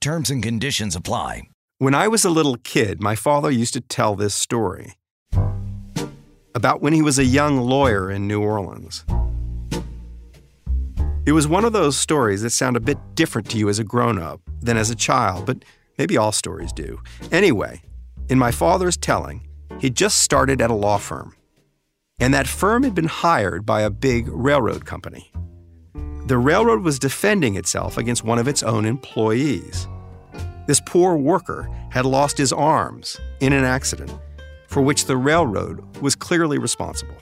Terms and conditions apply. When I was a little kid, my father used to tell this story about when he was a young lawyer in New Orleans. It was one of those stories that sound a bit different to you as a grown up than as a child, but maybe all stories do. Anyway, in my father's telling, he'd just started at a law firm, and that firm had been hired by a big railroad company the railroad was defending itself against one of its own employees. This poor worker had lost his arms in an accident for which the railroad was clearly responsible.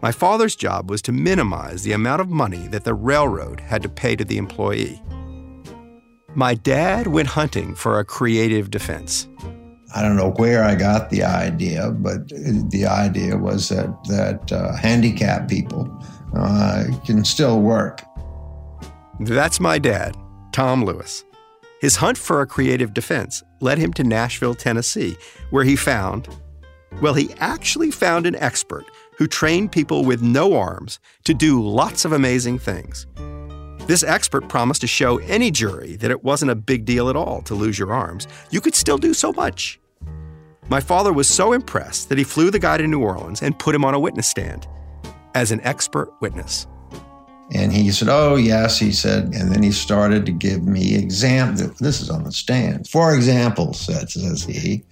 My father's job was to minimize the amount of money that the railroad had to pay to the employee. My dad went hunting for a creative defense. I don't know where I got the idea, but the idea was that that uh, handicapped people uh, can still work. That's my dad, Tom Lewis. His hunt for a creative defense led him to Nashville, Tennessee, where he found, well, he actually found an expert who trained people with no arms to do lots of amazing things. This expert promised to show any jury that it wasn't a big deal at all to lose your arms. You could still do so much. My father was so impressed that he flew the guy to New Orleans and put him on a witness stand as an expert witness. And he said, Oh, yes, he said. And then he started to give me examples. This is on the stand. For example, said, says he,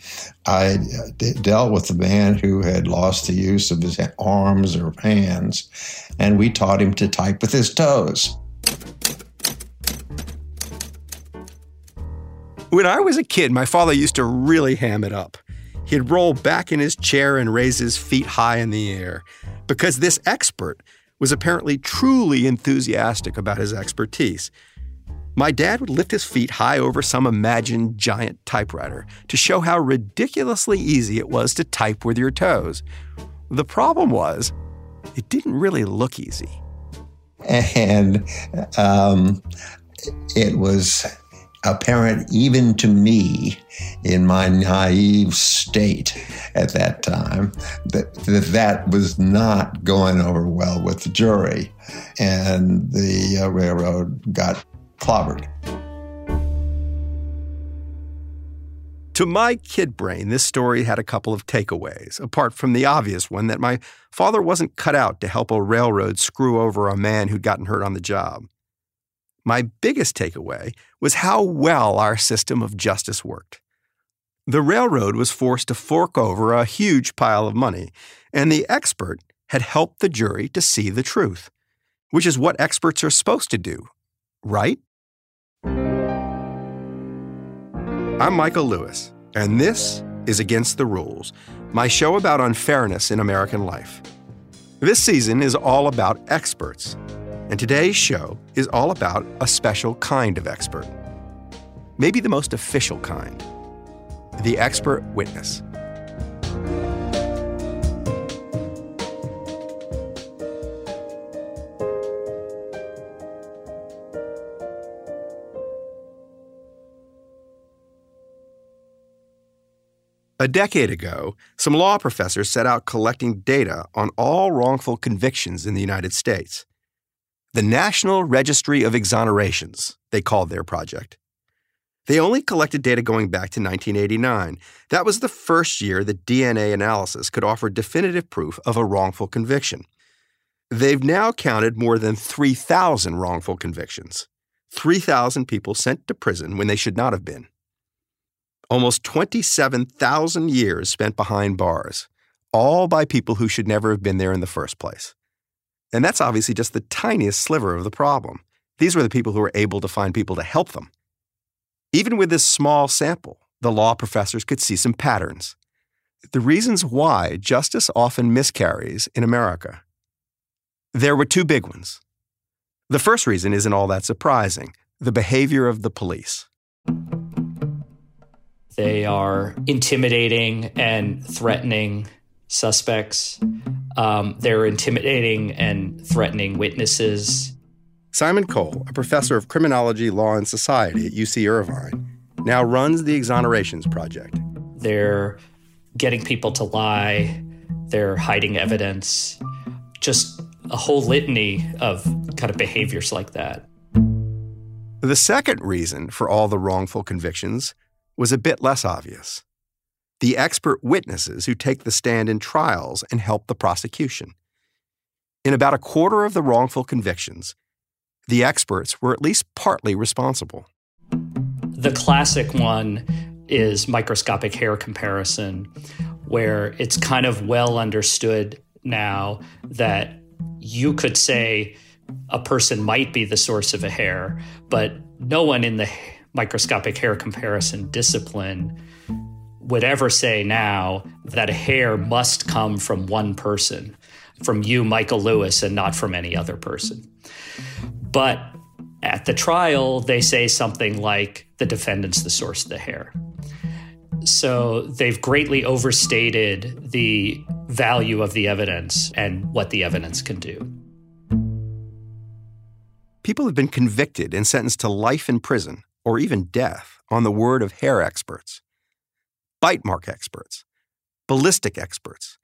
I uh, dealt with a man who had lost the use of his arms or hands, and we taught him to type with his toes. When I was a kid, my father used to really ham it up. He'd roll back in his chair and raise his feet high in the air because this expert was apparently truly enthusiastic about his expertise. My dad would lift his feet high over some imagined giant typewriter to show how ridiculously easy it was to type with your toes. The problem was, it didn't really look easy. And um, it was apparent even to me in my naive state at that time that that, that was not going over well with the jury. And the uh, railroad got clobbered. To my kid brain, this story had a couple of takeaways, apart from the obvious one that my father wasn't cut out to help a railroad screw over a man who'd gotten hurt on the job. My biggest takeaway was how well our system of justice worked. The railroad was forced to fork over a huge pile of money, and the expert had helped the jury to see the truth, which is what experts are supposed to do, right? I'm Michael Lewis, and this is Against the Rules, my show about unfairness in American life. This season is all about experts and today's show is all about a special kind of expert. Maybe the most official kind the expert witness. A decade ago, some law professors set out collecting data on all wrongful convictions in the United States. The National Registry of Exonerations, they called their project. They only collected data going back to 1989. That was the first year that DNA analysis could offer definitive proof of a wrongful conviction. They've now counted more than 3,000 wrongful convictions. 3,000 people sent to prison when they should not have been almost 27,000 years spent behind bars, all by people who should never have been there in the first place. And that's obviously just the tiniest sliver of the problem. These were the people who were able to find people to help them. Even with this small sample, the law professors could see some patterns. The reasons why justice often miscarries in America. There were two big ones. The first reason isn't all that surprising the behavior of the police. They are intimidating and threatening suspects. Um, they're intimidating and threatening witnesses. Simon Cole, a professor of criminology, law, and society at UC Irvine, now runs the Exonerations Project. They're getting people to lie, they're hiding evidence, just a whole litany of kind of behaviors like that. The second reason for all the wrongful convictions was a bit less obvious. The expert witnesses who take the stand in trials and help the prosecution. In about a quarter of the wrongful convictions, the experts were at least partly responsible. The classic one is microscopic hair comparison, where it's kind of well understood now that you could say a person might be the source of a hair, but no one in the microscopic hair comparison discipline would ever say now that a hair must come from one person, from you, Michael Lewis, and not from any other person. But at the trial, they say something like the defendant's the source of the hair. So they've greatly overstated the value of the evidence and what the evidence can do. People have been convicted and sentenced to life in prison or even death on the word of hair experts, bite mark experts, ballistic experts.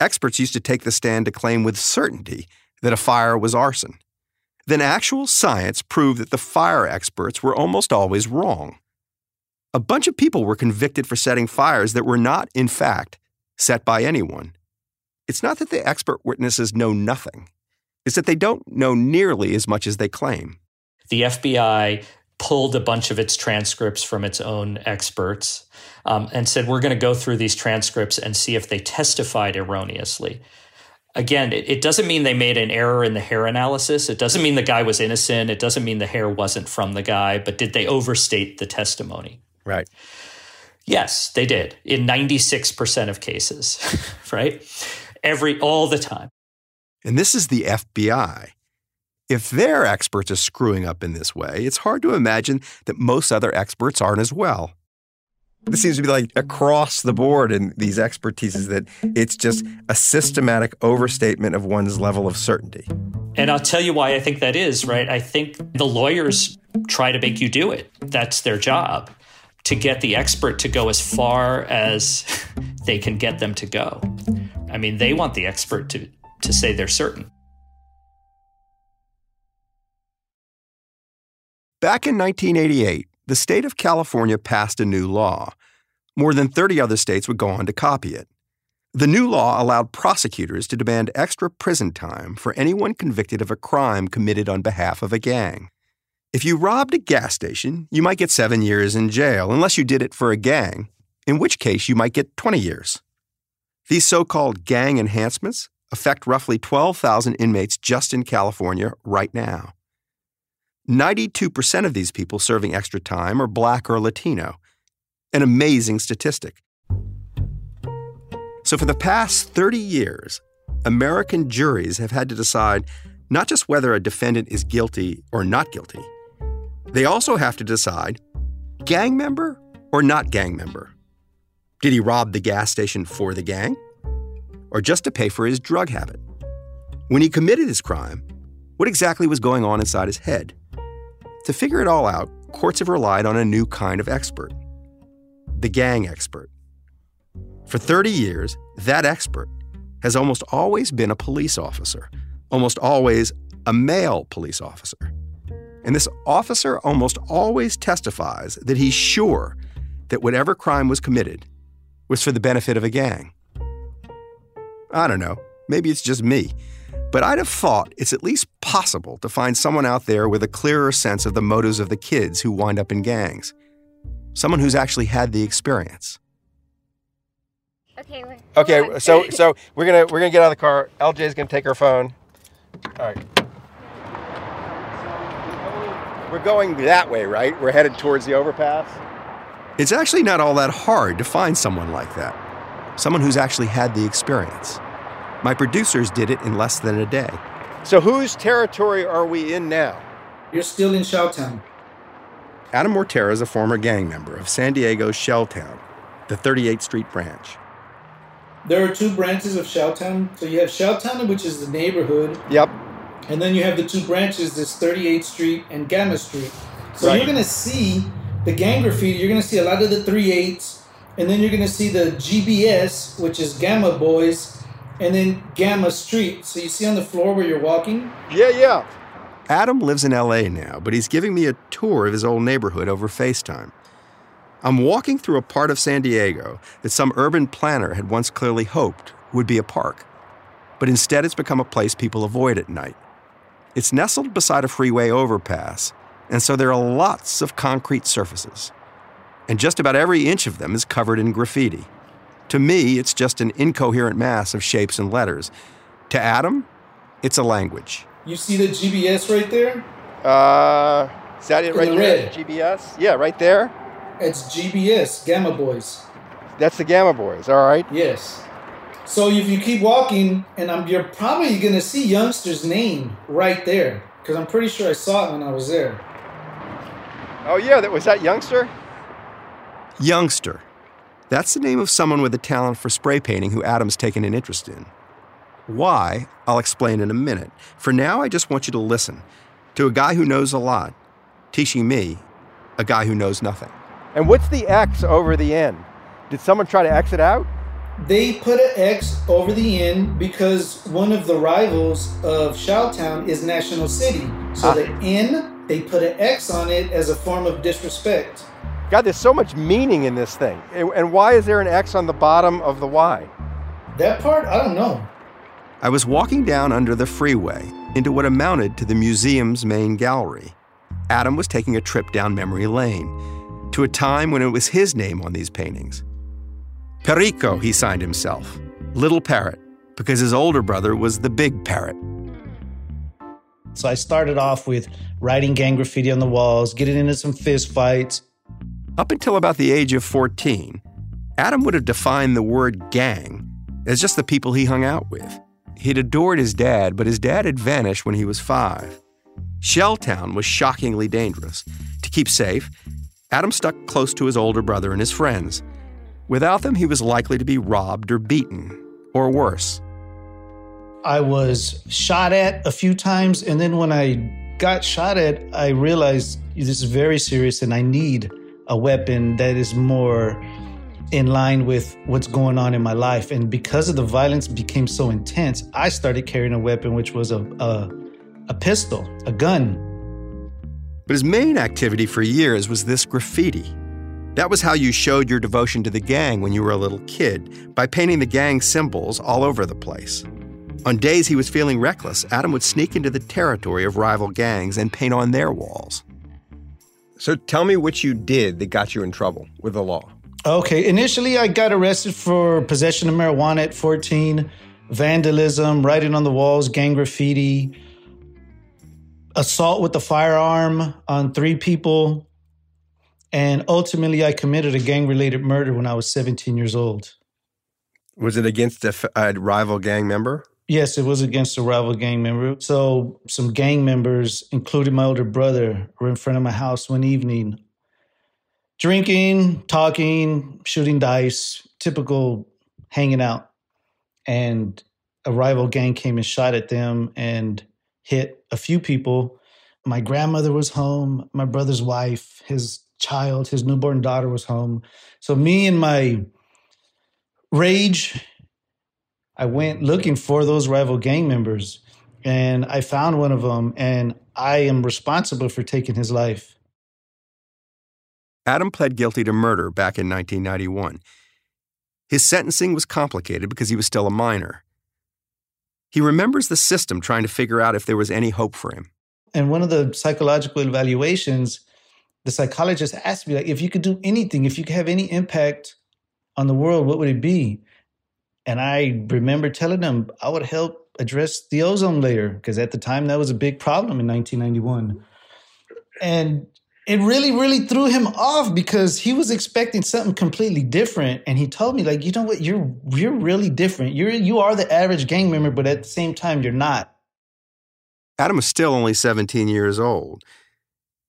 Experts used to take the stand to claim with certainty that a fire was arson. Then actual science proved that the fire experts were almost always wrong. A bunch of people were convicted for setting fires that were not, in fact, set by anyone. It's not that the expert witnesses know nothing, it's that they don't know nearly as much as they claim. The FBI pulled a bunch of its transcripts from its own experts um, and said, We're going to go through these transcripts and see if they testified erroneously. Again, it, it, doesn't mean they made an error in the hair analysis. It doesn't mean the guy was innocent. It doesn't mean the hair wasn't from the guy, but did they overstate the testimony? Right. Yes, they did in 96% of cases, right? Every, all the time. And this is the FBI. If their experts are screwing up in this way, it's hard to imagine that most other experts aren't as well. This seems to be like across the board in these expertises that it's just a systematic overstatement of one's level of certainty. And I'll tell you why I think that is, right? I think the lawyers try to make you do it. That's their job to get the expert to go as far as they can get them to go. I mean, they want the expert to, to say they're certain. Back in 1988, the state of California passed a new law. More than 30 other states would go on to copy it. The new law allowed prosecutors to demand extra prison time for anyone convicted of a crime committed on behalf of a gang. If you robbed a gas station, you might get seven years in jail unless you did it for a gang, in which case you might get 20 years. These so called gang enhancements affect roughly 12,000 inmates just in California right now. 92% of these people serving extra time are black or Latino, an amazing statistic. So, for the past 30 years, American juries have had to decide not just whether a defendant is guilty or not guilty, they also have to decide gang member or not gang member. Did he rob the gas station for the gang? Or just to pay for his drug habit? When he committed his crime, what exactly was going on inside his head? To figure it all out, courts have relied on a new kind of expert the gang expert. For 30 years, that expert has almost always been a police officer, almost always a male police officer. And this officer almost always testifies that he's sure that whatever crime was committed was for the benefit of a gang. I don't know, maybe it's just me, but I'd have thought it's at least possible to find someone out there with a clearer sense of the motives of the kids who wind up in gangs. Someone who's actually had the experience. Okay. wait, Okay, so so we're gonna we're gonna get out of the car. LJ's gonna take her phone. All right. We're going that way, right? We're headed towards the overpass. It's actually not all that hard to find someone like that, someone who's actually had the experience. My producers did it in less than a day. So whose territory are we in now? You're still in Shelltown. Adam Mortera is a former gang member of San Diego's Shelltown, the 38th Street branch. There are two branches of Shelltown. So you have Shelltown, which is the neighborhood, Yep. and then you have the two branches, this 38th Street and Gamma Street. So Right. you're gonna see the gang graffiti. You're gonna see a lot of the 38s, and then you're gonna see the GBS, which is Gamma Boys, and then Gamma Street. So you see on the floor where you're walking. Yeah, yeah. Adam lives in LA now, but he's giving me a tour of his old neighborhood over FaceTime. I'm walking through a part of San Diego that some urban planner had once clearly hoped would be a park. But instead, it's become a place people avoid at night. It's nestled beside a freeway overpass, and so there are lots of concrete surfaces. And just about every inch of them is covered in graffiti. To me, it's just an incoherent mass of shapes and letters. To Adam, it's a language. You see the GBS right there? Uh, is that it In right the there? red. GBS? Yeah, right there. It's GBS, Gamma Boys. That's the Gamma Boys. All right. Yes. So if you keep walking, and I'm, you're probably gonna see youngster's name right there, because I'm pretty sure I saw it when I was there. Oh yeah, that was that youngster. Youngster. That's the name of someone with a talent for spray painting who Adam's taken an interest in. Why, I'll explain in a minute. For now, I just want you to listen to a guy who knows a lot, teaching me, a guy who knows nothing. And what's the X over the N? Did someone try to X it out? They put an X over the N because one of the rivals of Shelltown is National City. So Ah. the N, they put an X on it as a form of disrespect. God, there's so much meaning in this thing. And and why is there an X on the bottom of the Y? That part, I don't know. I was walking down under the freeway into what amounted to the museum's main gallery. Adam was taking a trip down memory lane to a time when it was his name on these paintings. Perico, he signed himself, Little Parrot, because his older brother was the Big Parrot. So I started off with writing gang graffiti on the walls, getting into some fist fights. Up until about the age of 14, Adam would have defined the word gang as just the people he hung out with. He'd adored his dad, but his dad had vanished when he was five. Shelltown was shockingly dangerous. To keep safe, Adam stuck close to his older brother and his friends. Without them, he was likely to be robbed or beaten, or worse. I was shot at a few times, and then when I got shot at, I realized this is very serious and I need a weapon that is more in line with what's going on in my life. And because of the violence became so intense, I started carrying a weapon, which was a, a, a pistol, a gun. But his main activity for years was this graffiti. That was how you showed your devotion to the gang when you were a little kid, by painting the gang symbols all over the place. On days he was feeling reckless, Adam would sneak into the territory of rival gangs and paint on their walls. So tell me what you did that got you in trouble with the law. Okay, initially I got arrested for possession of marijuana at 14, vandalism, writing on the walls, gang graffiti, assault with a firearm on three people, and ultimately I committed a gang related murder when I was 17 years old. Was it against a rival gang member? Yes, it was against a rival gang member. So some gang members, including my older brother, were in front of my house one evening, drinking, talking, shooting dice, typical hanging out. And a rival gang came and shot at them and hit a few people. My grandmother was home, my brother's wife, his child, his newborn daughter was home. So me and my rage, I went looking for those rival gang members and I found one of them and I am responsible for taking his life. Adam pled guilty to murder back in 1991. His sentencing was complicated because he was still a minor. He remembers the system trying to figure out if there was any hope for him. And one of the psychological evaluations, the psychologist asked me, like, if you could do anything, if you could have any impact on the world, what would it be? And I remember telling them I would help address the ozone layer because at the time that was a big problem in 1991. And it really, really threw him off because he was expecting something completely different. And he told me, like, you know what, you're you're really different. You're you are the average gang member, but at the same time, you're not. Adam was still only 17 years old.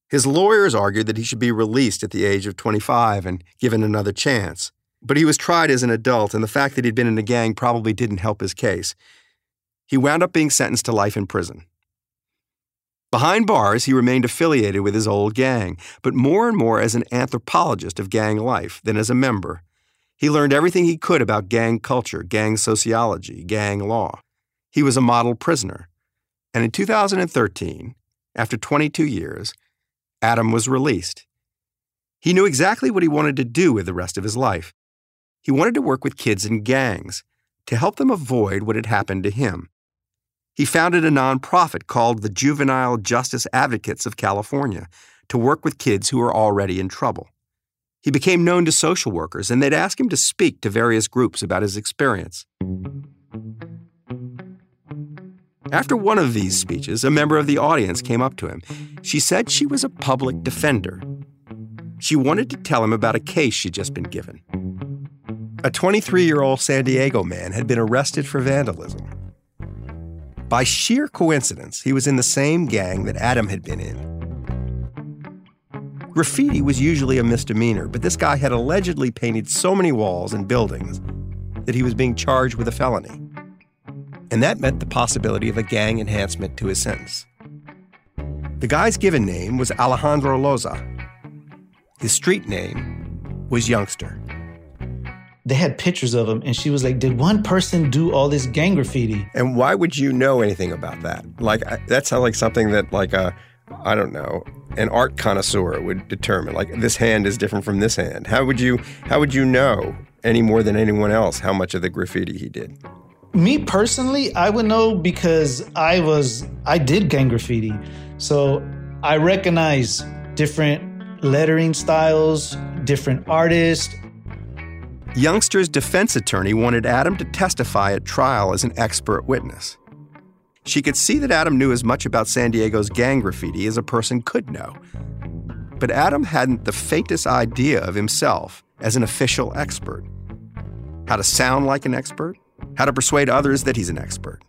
His lawyers argued that he should be released at the age of 25 and given another chance. But he was tried as an adult, and the fact that he'd been in a gang probably didn't help his case. He wound up being sentenced to life in prison. Behind bars, he remained affiliated with his old gang, but more and more as an anthropologist of gang life than as a member. He learned everything he could about gang culture, gang sociology, gang law. He was a model prisoner. And in 2013, after 22 years, Adam was released. He knew exactly what he wanted to do with the rest of his life. He wanted to work with kids in gangs to help them avoid what had happened to him. He founded a nonprofit called the Juvenile Justice Advocates of California to work with kids who are already in trouble. He became known to social workers, and they'd ask him to speak to various groups about his experience. After one of these speeches, a member of the audience came up to him. She said she was a public defender. She wanted to tell him about a case she'd just been given. A 23 year old San Diego man had been arrested for vandalism. By sheer coincidence, he was in the same gang that Adam had been in. Graffiti was usually a misdemeanor, but this guy had allegedly painted so many walls and buildings that he was being charged with a felony. And that meant the possibility of a gang enhancement to his sentence. The guy's given name was Alejandro Loza. His street name was Youngster they had pictures of him and she was like did one person do all this gang graffiti? And why would you know anything about that? Like that sounds like something that like a i don't know an art connoisseur would determine. Like this hand is different from this hand. How would you how would you know any more than anyone else how much of the graffiti he did? Me personally i would know because i was i did gang graffiti. So i recognize different lettering styles different artists Youngster's defense attorney wanted Adam to testify at trial as an expert witness. She could see that Adam knew as much about San Diego's gang graffiti as a person could know. But Adam hadn't the faintest idea of himself as an official expert. How to sound like an expert, how to persuade others that he's an expert.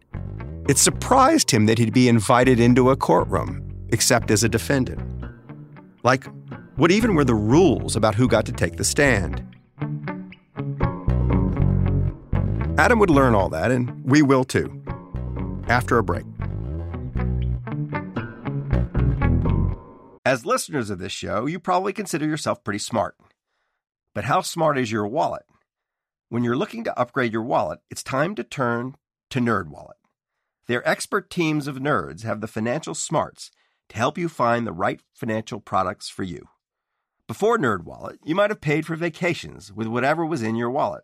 It surprised him that he'd be invited into a courtroom, except as a defendant. Like, what even were the rules about who got to take the stand? Adam would learn all that, and we will too. After a break. As listeners of this show, you probably consider yourself pretty smart. But how smart is your wallet? When you're looking to upgrade your wallet, it's time to turn to NerdWallet. Their expert teams of nerds have the financial smarts to help you find the right financial products for you. Before NerdWallet, you might have paid for vacations with whatever was in your wallet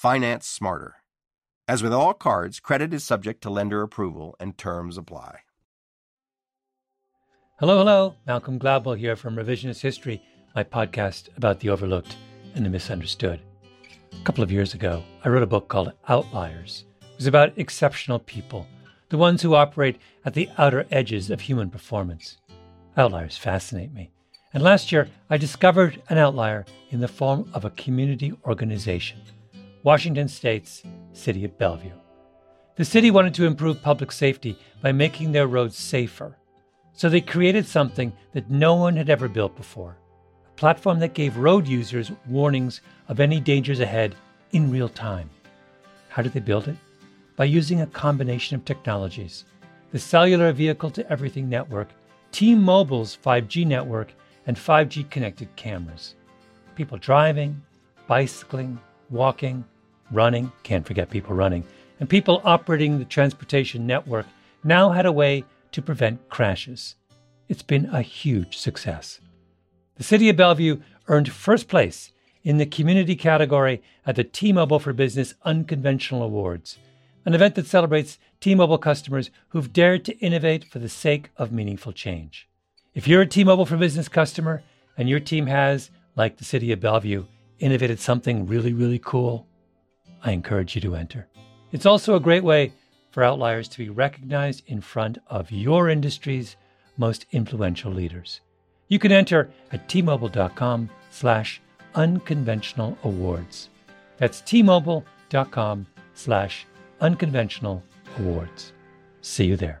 Finance smarter. As with all cards, credit is subject to lender approval and terms apply. Hello, hello. Malcolm Gladwell here from Revisionist History, my podcast about the overlooked and the misunderstood. A couple of years ago, I wrote a book called Outliers. It was about exceptional people, the ones who operate at the outer edges of human performance. Outliers fascinate me. And last year, I discovered an outlier in the form of a community organization Washington State's city of Bellevue. The city wanted to improve public safety by making their roads safer. So they created something that no one had ever built before a platform that gave road users warnings of any dangers ahead in real time. How did they build it? By using a combination of technologies the cellular vehicle to everything network, T Mobile's 5G network, and 5G connected cameras. People driving, bicycling, walking, running, can't forget people running, and people operating the transportation network now had a way to prevent crashes. It's been a huge success. The City of Bellevue earned first place in the community category at the T Mobile for Business Unconventional Awards, an event that celebrates T Mobile customers who've dared to innovate for the sake of meaningful change. If you're a T Mobile for Business customer and your team has, like the City of Bellevue, innovated something really, really cool, I encourage you to enter. It's also a great way for outliers to be recognized in front of your industry's most influential leaders. You can enter at tmobile.com slash unconventional awards. That's tmobile.com slash unconventional awards. See you there.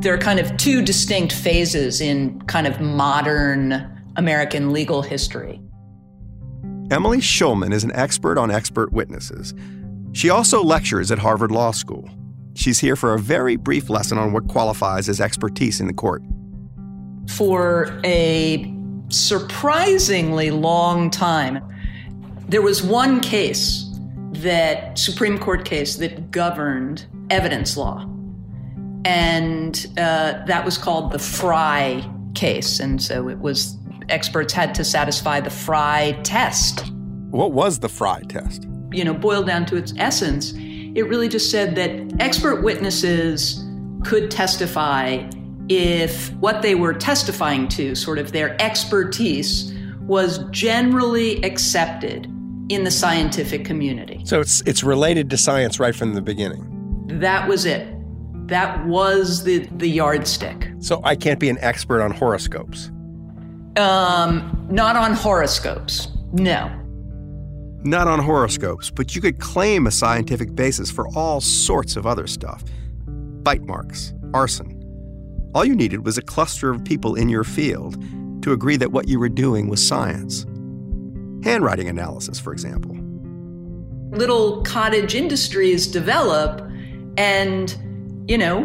There are kind of two distinct phases in kind of modern American legal history. Emily Schulman is an expert on expert witnesses. She also lectures at Harvard Law School. She's here for a very brief lesson on what qualifies as expertise in the court. For a surprisingly long time, there was one case that Supreme Court case that governed evidence law and uh, that was called the Frye case. And so it was experts had to satisfy the Frye test. What was the Frye test? You know, boiled down to its essence, it really just said that expert witnesses could testify if what they were testifying to, sort of their expertise, was generally accepted in the scientific community. So it's it's related to science right from the beginning. That was it that was the, the yardstick. So I can't be an expert on horoscopes? Um, not on horoscopes, no. Not on horoscopes, but you could claim a scientific basis for all sorts of other stuff bite marks, arson. All you needed was a cluster of people in your field to agree that what you were doing was science. Handwriting analysis, for example. Little cottage industries develop, and you know,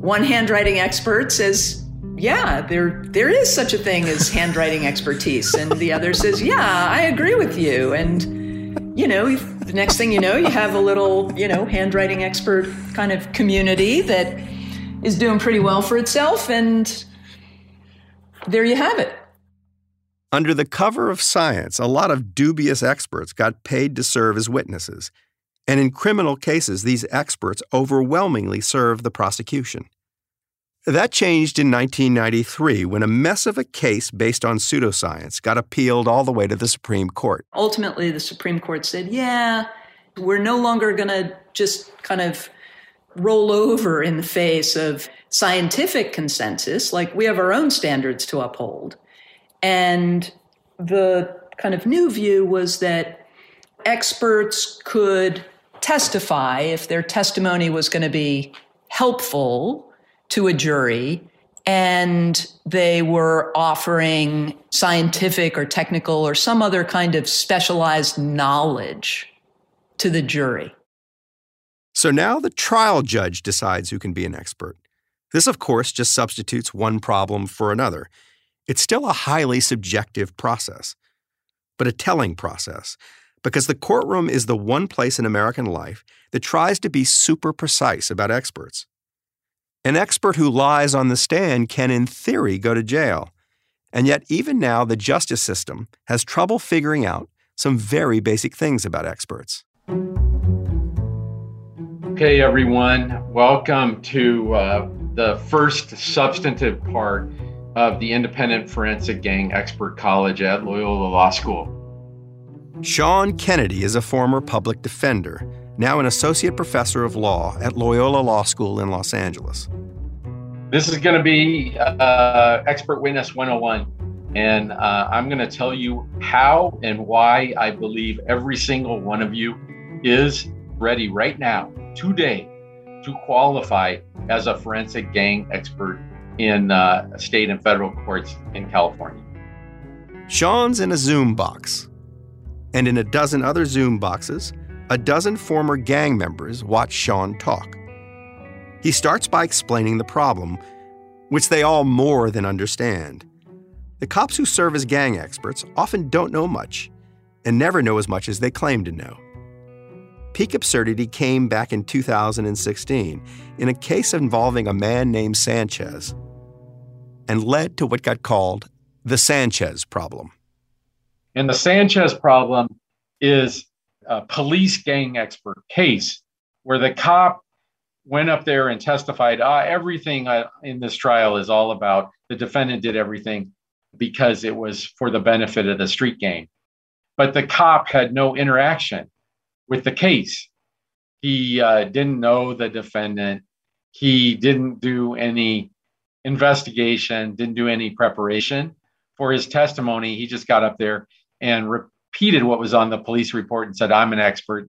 one handwriting expert says, yeah, there there is such a thing as handwriting expertise, and the other says, yeah, I agree with you, and you know, the next thing you know, you have a little, you know, handwriting expert kind of community that is doing pretty well for itself, and there you have it. Under the cover of science, a lot of dubious experts got paid to serve as witnesses and in criminal cases, these experts overwhelmingly serve the prosecution. That changed in 1993 when a mess of a case based on pseudoscience got appealed all the way to the Supreme Court. Ultimately, the Supreme Court said, yeah, we're no longer going to just kind of roll over in the face of scientific consensus. Like, we have our own standards to uphold. And the kind of new view was that experts could testify if their testimony was going to be helpful to a jury and they were offering scientific or technical or some other kind of specialized knowledge to the jury. So now the trial judge decides who can be an expert. This, of course, just substitutes one problem for another. It's still a highly subjective process, but a telling process because the courtroom is the one place in American life that tries to be super precise about experts. An expert who lies on the stand can, in theory, go to jail. And yet, even now, the justice system has trouble figuring out some very basic things about experts. Okay, everyone, welcome to uh, the first substantive part of the Independent Forensic Gang Expert College at Loyola Law School. Sean Kennedy is a former public defender, now an associate professor of law at Loyola Law School in Los Angeles. This is going to be uh, Expert Witness 101, and uh, I'm going to tell you how and why I believe every single one of you is ready right now, today, to qualify as a forensic gang expert in uh, state and federal courts in California. Sean's in a Zoom box. And in a dozen other Zoom boxes, a dozen former gang members watch Sean talk. He starts by explaining the problem, which they all more than understand. The cops who serve as gang experts often don't know much and never know as much as they claim to know. Peak absurdity came back in 2016 in a case involving a man named Sanchez and led to what got called the Sanchez problem. And the Sanchez problem is a police gang expert case where the cop went up there and testified ah, everything in this trial is all about the defendant did everything because it was for the benefit of the street gang. But the cop had no interaction with the case. He uh, didn't know the defendant. He didn't do any investigation, didn't do any preparation for his testimony. He just got up there and repeated what was on the police report and said, I'm an expert.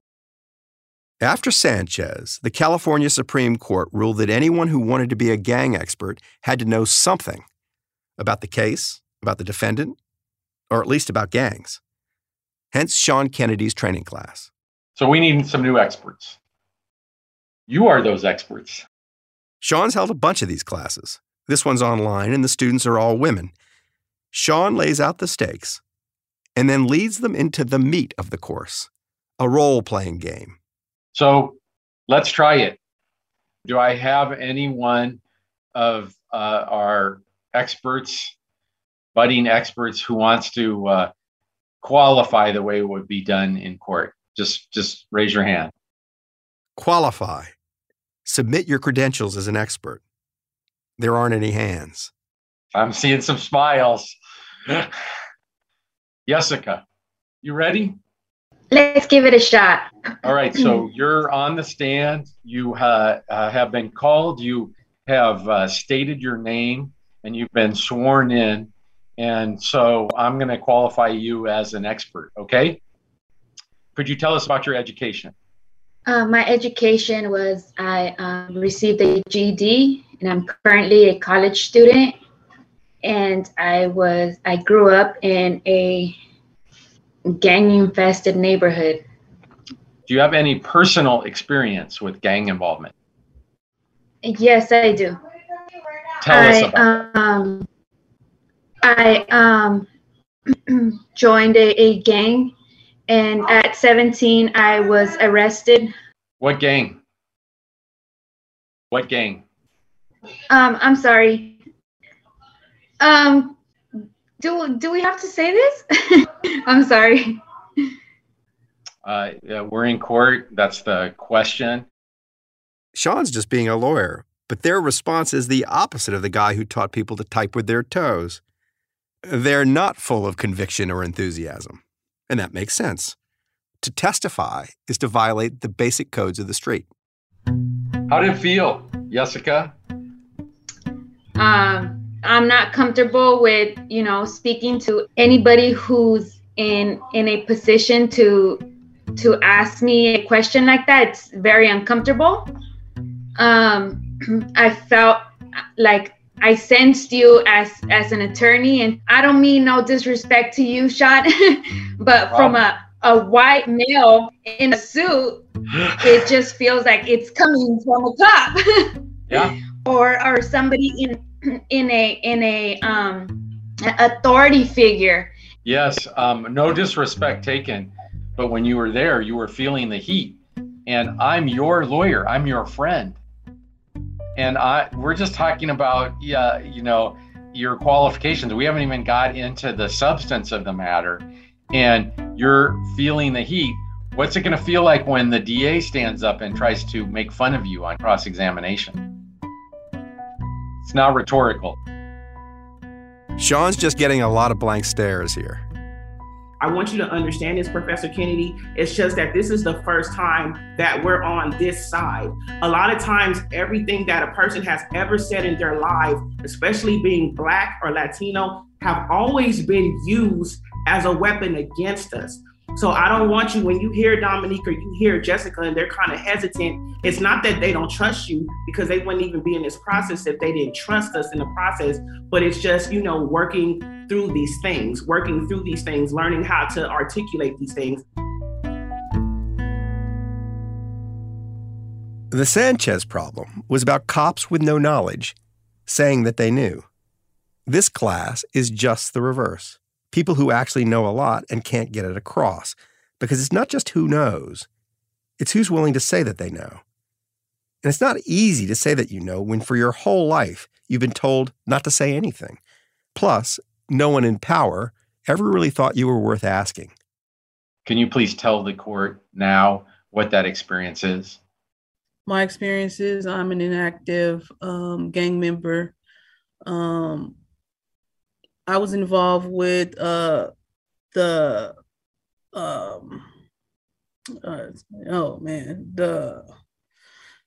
After Sanchez, the California Supreme Court ruled that anyone who wanted to be a gang expert had to know something about the case, about the defendant, or at least about gangs. Hence Sean Kennedy's training class. So we need some new experts. You are those experts. Sean's held a bunch of these classes. This one's online, and the students are all women. Sean lays out the stakes and then leads them into the meat of the course a role playing game. So let's try it. Do I have anyone of uh, our experts, budding experts, who wants to uh, qualify the way it would be done in court? Just, just raise your hand. Qualify. Submit your credentials as an expert there aren't any hands. I'm seeing some smiles. Jessica, you ready? Let's give it a shot. All right. So you're on the stand. You uh, uh, have been called. You have uh, stated your name and you've been sworn in. And so I'm going to qualify you as an expert. Okay. Could you tell us about your education? Uh, my education was I um, received a GED and I'm currently a college student. And I was I grew up in a gang infested neighborhood. Do you have any personal experience with gang involvement? Yes, I do. Tell I, us about um, I um, joined a, a gang, and at 17, I was arrested. What gang? What gang? Um, I'm sorry. Um, do do we have to say this? I'm sorry. Uh, yeah, we're in court. That's the question. Sean's just being a lawyer, but their response is the opposite of the guy who taught people to type with their toes. They're not full of conviction or enthusiasm, and that makes sense. To testify is to violate the basic codes of the street. How did it feel, Jessica? Um, I'm not comfortable with, you know, speaking to anybody who's in in a position to to ask me a question like that. It's very uncomfortable. Um, I felt like I sensed you as as an attorney, and I don't mean no disrespect to you, Shot, but from a a white male in a suit, it just feels like it's coming from a cop. yeah. Or or somebody in in a in a um, authority figure. Yes, um, no disrespect taken, but when you were there, you were feeling the heat, and I'm your lawyer. I'm your friend, and I we're just talking about yeah, you know, your qualifications. We haven't even got into the substance of the matter, and you're feeling the heat. What's it going to feel like when the DA stands up and tries to make fun of you on cross examination? It's not rhetorical. Sean's just getting a lot of blank stares here. I want you to understand this, Professor Kennedy. It's just that this is the first time that we're on this side. A lot of times, everything that a person has ever said in their life, especially being Black or Latino, have always been used as a weapon against us. So I don't want you when you hear Dominique or you hear Jessica and they're kind of hesitant. It's not that they don't trust you because they wouldn't even be in this process if they didn't trust us in the process. But it's just, you know, working through these things, working through these things, learning how to articulate these things. The Sanchez problem was about cops with no knowledge saying that they knew. This class is just the reverse people who actually know a lot and can't get it across. Because it's not just who knows, it's who's willing to say that they know. And it's not easy to say that you know when for your whole life you've been told not to say anything. Plus, no one in power ever really thought you were worth asking. Can you please tell the court now what that experience is? My experience is I'm an inactive um, gang member. Um, I was involved with uh, the um, uh, oh man, the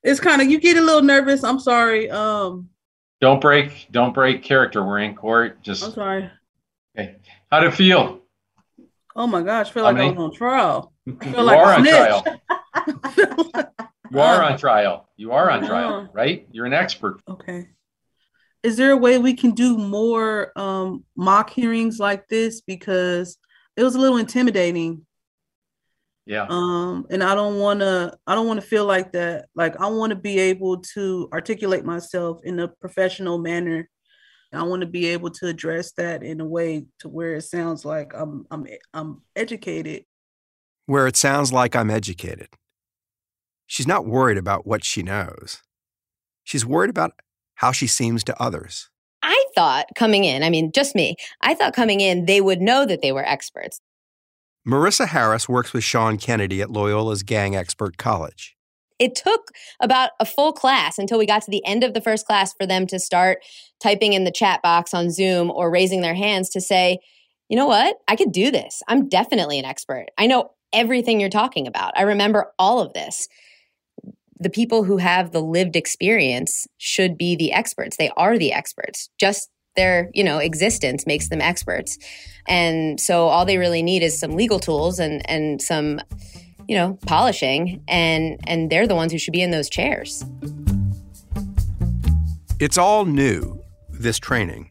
it's kind of you get a little nervous. I'm sorry. Um, don't break, don't break character. We're in court. Just I'm sorry. Okay, how did it feel? Oh my gosh, I feel like I, was on trial. I feel you like are on trial. you are on trial. You are on trial, right? You're an expert. Okay is there a way we can do more um, mock hearings like this? Because it was a little intimidating. Yeah. Um and i don't want to i don't want to feel like that. Like i want to be able to articulate myself in a professional manner. I want to be able to address that in a way to where it sounds like i'm i'm i'm educated. Where it sounds like i'm educated. She's not worried about what she knows. She's worried about how she seems to others. I thought coming in, I mean, just me, I thought coming in, they would know that they were experts. Marissa Harris works with Sean Kennedy at Loyola's Gang Expert College. It took about a full class until we got to the end of the first class for them to start typing in the chat box on Zoom or raising their hands to say, you know what? I could do this. I'm definitely an expert. I know everything you're talking about. I remember all of this the people who have the lived experience should be the experts. They are the experts. Just their, you know, existence makes them experts. And so all they really need is some legal tools and and some, you know, polishing and and they're the ones who should be in those chairs. It's all new, this training.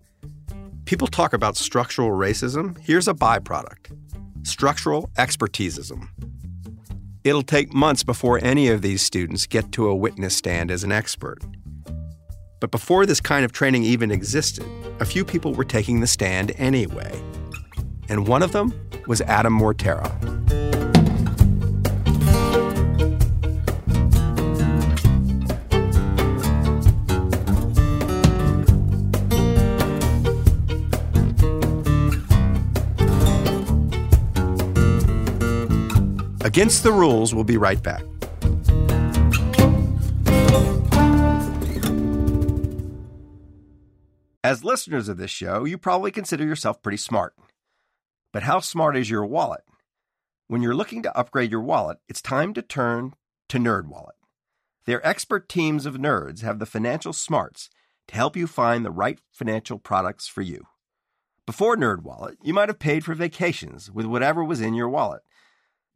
People talk about structural racism. Here's a byproduct structural expertisism. It'll take months before any of these students get to a witness stand as an expert. But before this kind of training even existed, a few people were taking the stand anyway. And one of them was Adam Mortera. Against the Rules we'll be right back. As listeners of this show, you probably consider yourself pretty smart. But how smart is your wallet? When you're looking to upgrade your wallet, it's time to turn to NerdWallet. Their expert teams of nerds have the financial smarts to help you find the right financial products for you. Before NerdWallet, you might have paid for vacations with whatever was in your wallet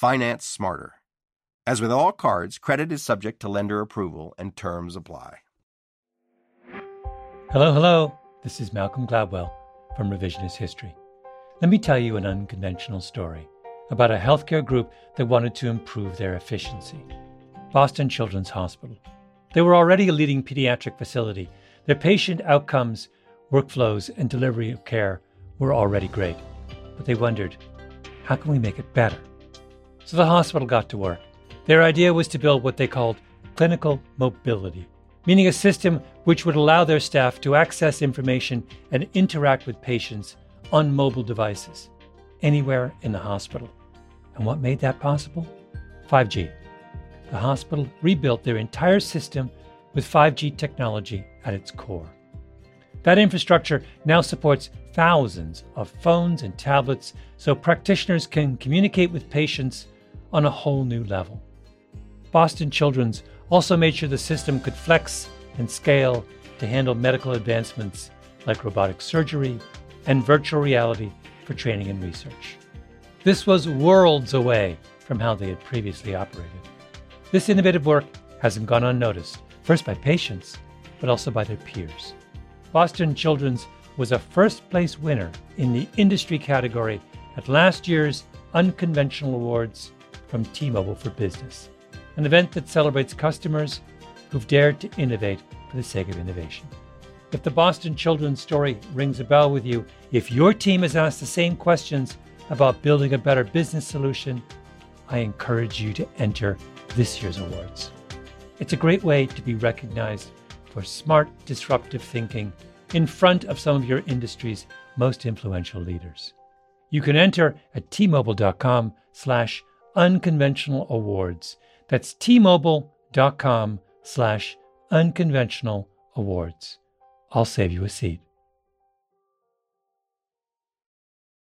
Finance smarter. As with all cards, credit is subject to lender approval and terms apply. Hello, hello. This is Malcolm Gladwell from Revisionist History. Let me tell you an unconventional story about a healthcare group that wanted to improve their efficiency Boston Children's Hospital. They were already a leading pediatric facility. Their patient outcomes, workflows, and delivery of care were already great. But they wondered, how can we make it better? So the hospital got to work. Their idea was to build what they called clinical mobility meaning a system which would allow their staff to access information and interact with patients on mobile devices anywhere in the hospital. And what made that possible? 5G. The hospital rebuilt their entire system with 5G technology at its core. That infrastructure now supports thousands of phones and tablets so practitioners can communicate with patients on a whole new level. Boston Children's also made sure the system could flex and scale to handle medical advancements like robotic surgery and virtual reality for training and research. This was worlds away from how they had previously operated. This innovative work hasn't gone unnoticed, first by patients, but also by their peers. Boston Children's was a first place winner in the industry category at last year's Unconventional Awards from T Mobile for Business an event that celebrates customers who've dared to innovate for the sake of innovation. If the Boston Children's story rings a bell with you, if your team has asked the same questions about building a better business solution, I encourage you to enter this year's awards. It's a great way to be recognized for smart, disruptive thinking in front of some of your industry's most influential leaders. You can enter at tmobile.com slash unconventional awards that's tmobile.com slash unconventional awards. I'll save you a seat.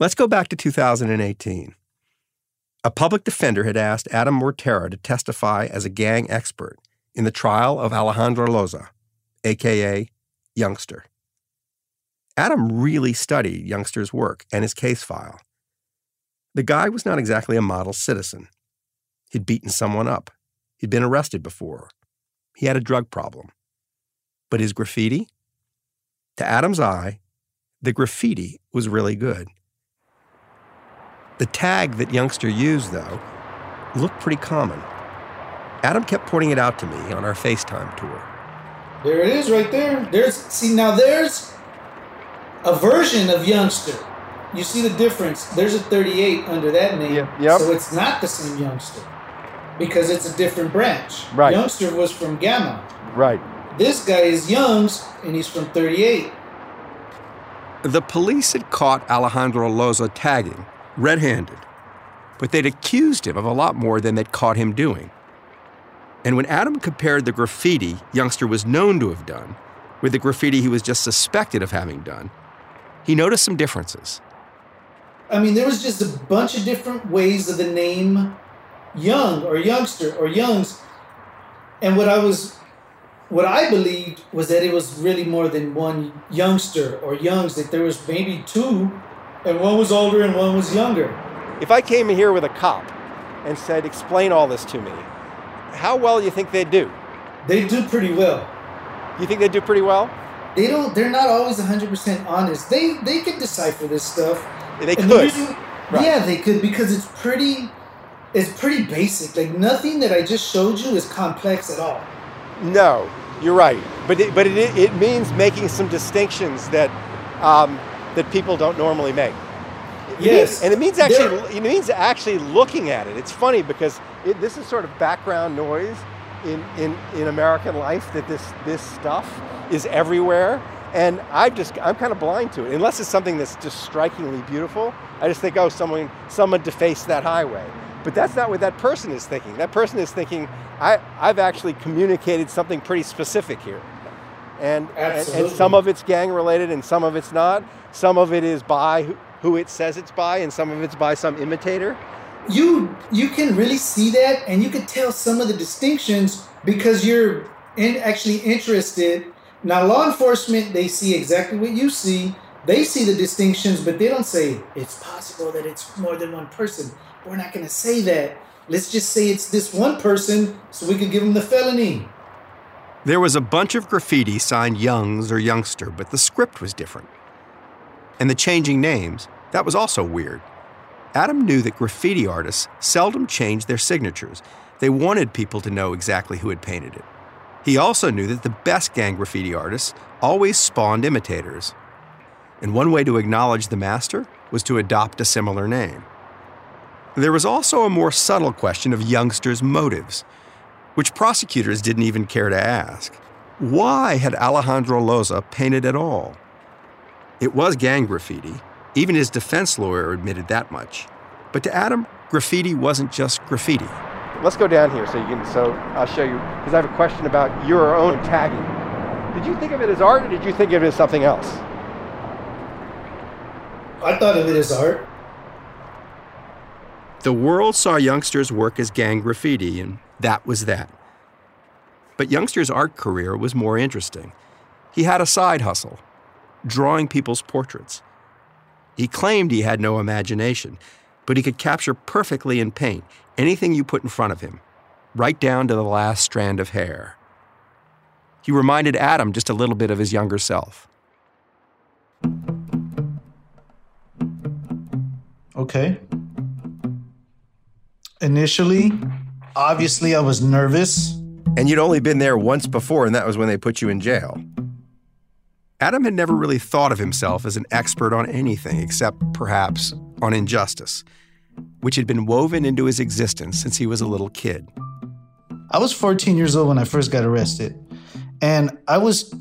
Let's go back to 2018. A public defender had asked Adam Mortera to testify as a gang expert in the trial of Alejandro Loza, aka Youngster. Adam really studied Youngster's work and his case file. The guy was not exactly a model citizen. He'd beaten someone up. He'd been arrested before. He had a drug problem. But his graffiti? To Adam's eye, the graffiti was really good. The tag that Youngster used, though, looked pretty common. Adam kept pointing it out to me on our FaceTime tour. There it is right there. There's see now there's a version of Youngster. You see the difference. There's a 38 under that name. Yep. yep. So it's not the same Youngster because it's a different branch. Right. Youngster was from Gamma. Right. This guy is Youngs and he's from 38. The police had caught Alejandro Loza tagging, red handed, but they'd accused him of a lot more than they'd caught him doing. And when Adam compared the graffiti Youngster was known to have done with the graffiti he was just suspected of having done, he noticed some differences. I mean, there was just a bunch of different ways of the name Young or Youngster or Youngs. And what I was, what I believed was that it was really more than one Youngster or Youngs, that there was maybe two, and one was older and one was younger. If I came in here with a cop and said, explain all this to me, how well do you think they'd do? They do pretty well. You think they do pretty well? They don't. They're not always 100 percent honest. They they can decipher this stuff. They And could. Right. Yeah, they could because it's pretty. It's pretty basic. Like nothing that I just showed you is complex at all. No, you're right. But it, but it, it means making some distinctions that um, that people don't normally make. It Yes. means- and it means actually it means actually looking at it. It's funny because it, this is sort of background noise in, in, in American life that this this stuff is everywhere. And I just I'm kind of blind to it unless it's something that's just strikingly beautiful. I just think oh someone someone defaced that highway. But that's not what that person is thinking. That person is thinking, I, I've actually communicated something pretty specific here. And, and, and, some of it's gang related and some of it's not. Some of it is by who, it says it's by and some of it's by some imitator. You you can really see that and you can tell some of the distinctions because you're in, actually interested. Now law enforcement they see exactly what you see. They see the distinctions but they don't say it's possible that it's more than one person. We're not going to say that. Let's just say it's this one person so we could give them the felony. There was a bunch of graffiti signed Youngs or Youngster, but the script was different. And the changing names, that was also weird. Adam knew that graffiti artists seldom changed their signatures. They wanted people to know exactly who had painted it. He also knew that the best gang graffiti artists always spawned imitators. And one way to acknowledge the master was to adopt a similar name. There was also a more subtle question of youngsters' motives, which prosecutors didn't even care to ask. Why had Alejandro Loza painted at all? It was gang graffiti. Even his defense lawyer admitted that much. But to Adam, graffiti wasn't just graffiti. Let's go down here so you can. So I'll show you because I have a question about your own tagging. Did you think of it as art, or did you think of it as something else? I thought of it as art. The world saw youngsters work as gang graffiti, and that was that. But youngster's art career was more interesting. He had a side hustle, drawing people's portraits. He claimed he had no imagination, but he could capture perfectly in paint anything you put in front of him, right down to the last strand of hair. He reminded Adam just a little bit of his younger self. Okay. Initially, obviously, I was nervous. And you'd only been there once before, and that was when they put you in jail. Adam had never really thought of himself as an expert on anything except perhaps on injustice, which had been woven into his existence since he was a little kid. I was 14 years old when I first got arrested, and I was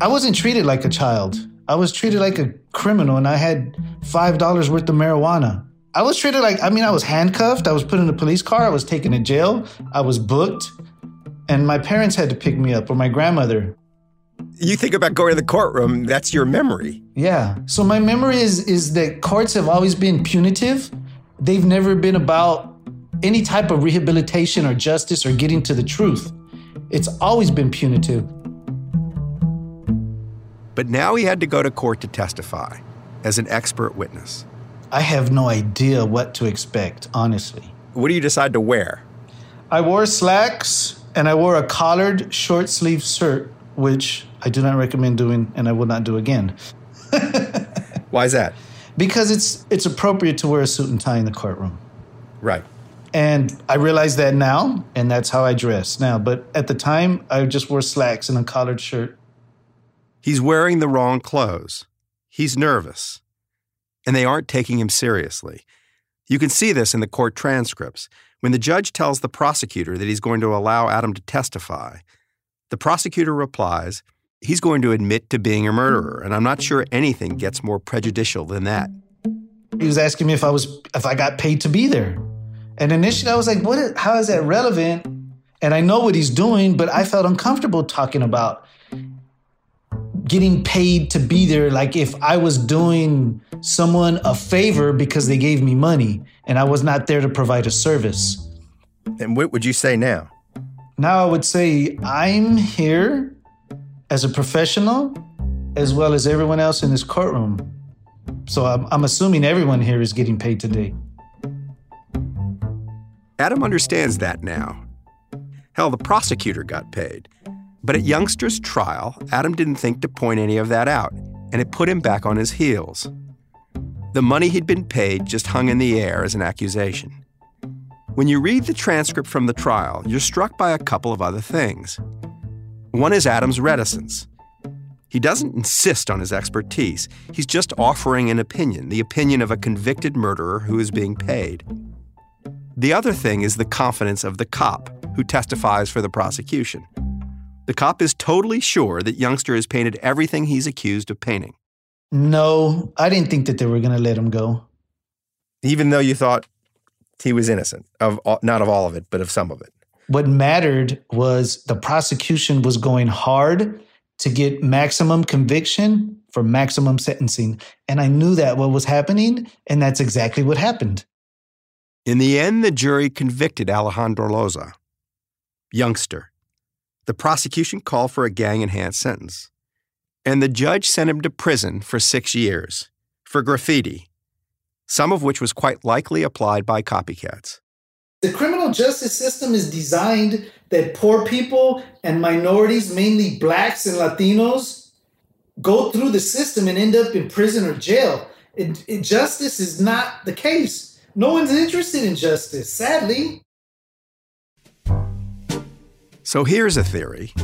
I wasn't treated like a child. I was treated like a criminal and I had $5 worth of marijuana. I was treated like I mean I was handcuffed, I was put in a police car, I was taken to jail, I was booked, and my parents had to pick me up or my grandmother you think about going to the courtroom, that's your memory. Yeah. So my memory is is that courts have always been punitive. They've never been about any type of rehabilitation or justice or getting to the truth. It's always been punitive. But now he had to go to court to testify as an expert witness. I have no idea what to expect, honestly. What do you decide to wear? I wore slacks and I wore a collared short sleeve shirt which I do not recommend doing and I will not do again. Why is that? Because it's it's appropriate to wear a suit and tie in the courtroom. Right. And I realize that now, and that's how I dress now. But at the time, I just wore slacks and a collared shirt. He's wearing the wrong clothes. He's nervous. And they aren't taking him seriously. You can see this in the court transcripts. When the judge tells the prosecutor that he's going to allow Adam to testify, the prosecutor replies, He's going to admit to being a murderer, and I'm not sure anything gets more prejudicial than that. He was asking me if I was if I got paid to be there. And initially I was like, what is, how is that relevant? And I know what he's doing, but I felt uncomfortable talking about getting paid to be there like if I was doing someone a favor because they gave me money and I was not there to provide a service. And what would you say now? Now I would say I'm here as a professional as well as everyone else in this courtroom. So I'm, I'm assuming everyone here is getting paid today. Adam understands that now. Hell, the prosecutor got paid. But at mm-hmm. Youngster's trial, Adam didn't think to point any of that out, and it put him back on his heels. The money he'd been paid just hung in the air as an accusation. When you read the transcript from the trial, you're struck by a couple of other things. One is Adam's reticence. He doesn't insist on his expertise, he's just offering an opinion, the opinion of a convicted murderer who is being paid. The other thing is the confidence of the cop who testifies for the prosecution. The cop is totally sure that Youngster has painted everything he's accused of painting. No, I didn't think that they were going to let him go. Even though you thought he was innocent of all, not of all of it, but of some of it. What mattered was the prosecution was going hard to get maximum conviction for maximum sentencing. And I knew that what was happening, and that's exactly what happened. In the end, the jury convicted Alejandro Loza, youngster. The prosecution called for a gang enhanced sentence. And the judge sent him to prison for six years for graffiti, some of which was quite likely applied by copycats. The criminal justice system is designed that poor people and minorities, mainly blacks and Latinos, go through the system and end up in prison or jail. It, it, justice is not the case. No one's interested in justice, sadly. So here's a theory.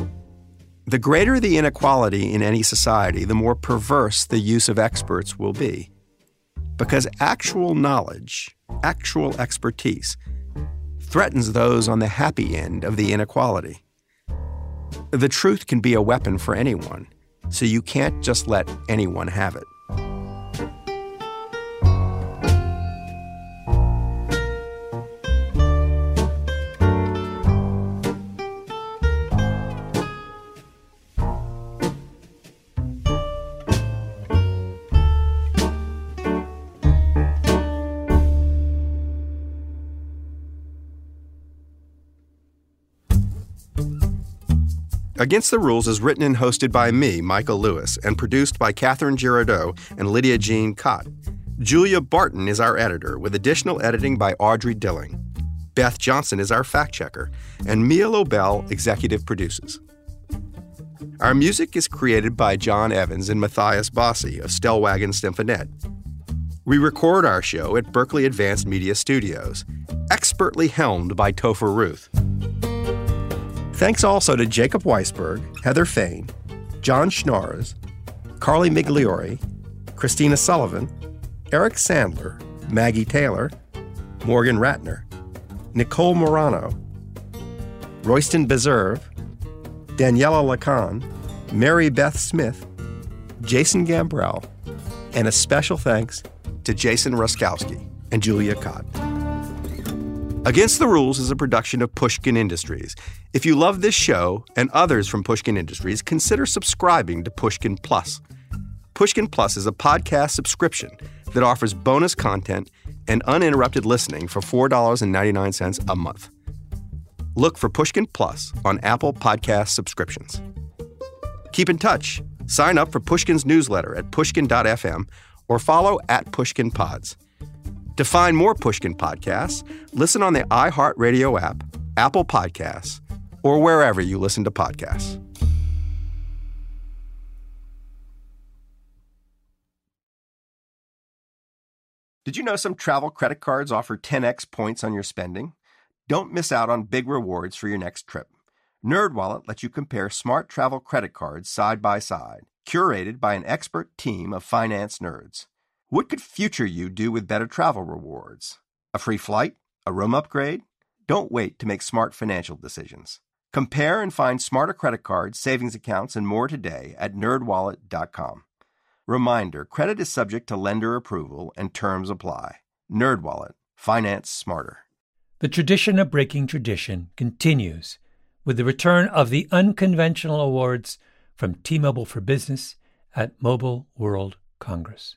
The greater the inequality in any society, the more perverse the use of experts will be. Because actual knowledge, actual expertise, threatens those on the happy end of the inequality. The truth can be a weapon for anyone, so you can't just let anyone have it. Against the Rules is written and hosted by me, Michael Lewis, and produced by Catherine Girardeau and Lydia Jean Kott. Julia Barton is our editor, with additional editing by Audrey Dilling. Beth Johnson is our fact checker, and Mia Lobel executive produces. Our music is created by John Evans and Matthias Bossi of Stellwagen Symphonette. We record our show at Berkeley Advanced Media Studios, expertly helmed by Topher Ruth. Thanks also to Jacob Weisberg, Heather Fain, John Schnaars, Carly Migliori, Christina Sullivan, Eric Sandler, Maggie Taylor, Morgan Ratner, Nicole Morano, Royston Beserve, Daniela Lacan, Mary Beth Smith, Jason Gambrell, and a special thanks to Jason Ruskowski and Julia Kott. Against the Rules is a production of Pushkin Industries. If you love this show and others from Pushkin Industries, consider subscribing to Pushkin Plus. Pushkin Plus is a podcast subscription that offers bonus content and uninterrupted listening for $4.99 a month. Look for Pushkin Plus on Apple Podcast subscriptions. Keep in touch. Sign up for Pushkin's newsletter at pushkin.fm or follow at Pushkin Pods. To find more Pushkin podcasts, listen on the iHeartRadio app, Apple Podcasts, or wherever you listen to podcasts. Did you know some travel credit cards offer 10x points on your spending? Don't miss out on big rewards for your next trip. NerdWallet lets you compare smart travel credit cards side by side, curated by an expert team of finance nerds. What could future you do with better travel rewards? A free flight? A room upgrade? Don't wait to make smart financial decisions. Compare and find smarter credit cards, savings accounts, and more today at nerdwallet.com. Reminder, credit is subject to lender approval and terms apply. NerdWallet, finance smarter. The tradition of breaking tradition continues with the return of the unconventional awards from T-Mobile for Business at Mobile World Congress.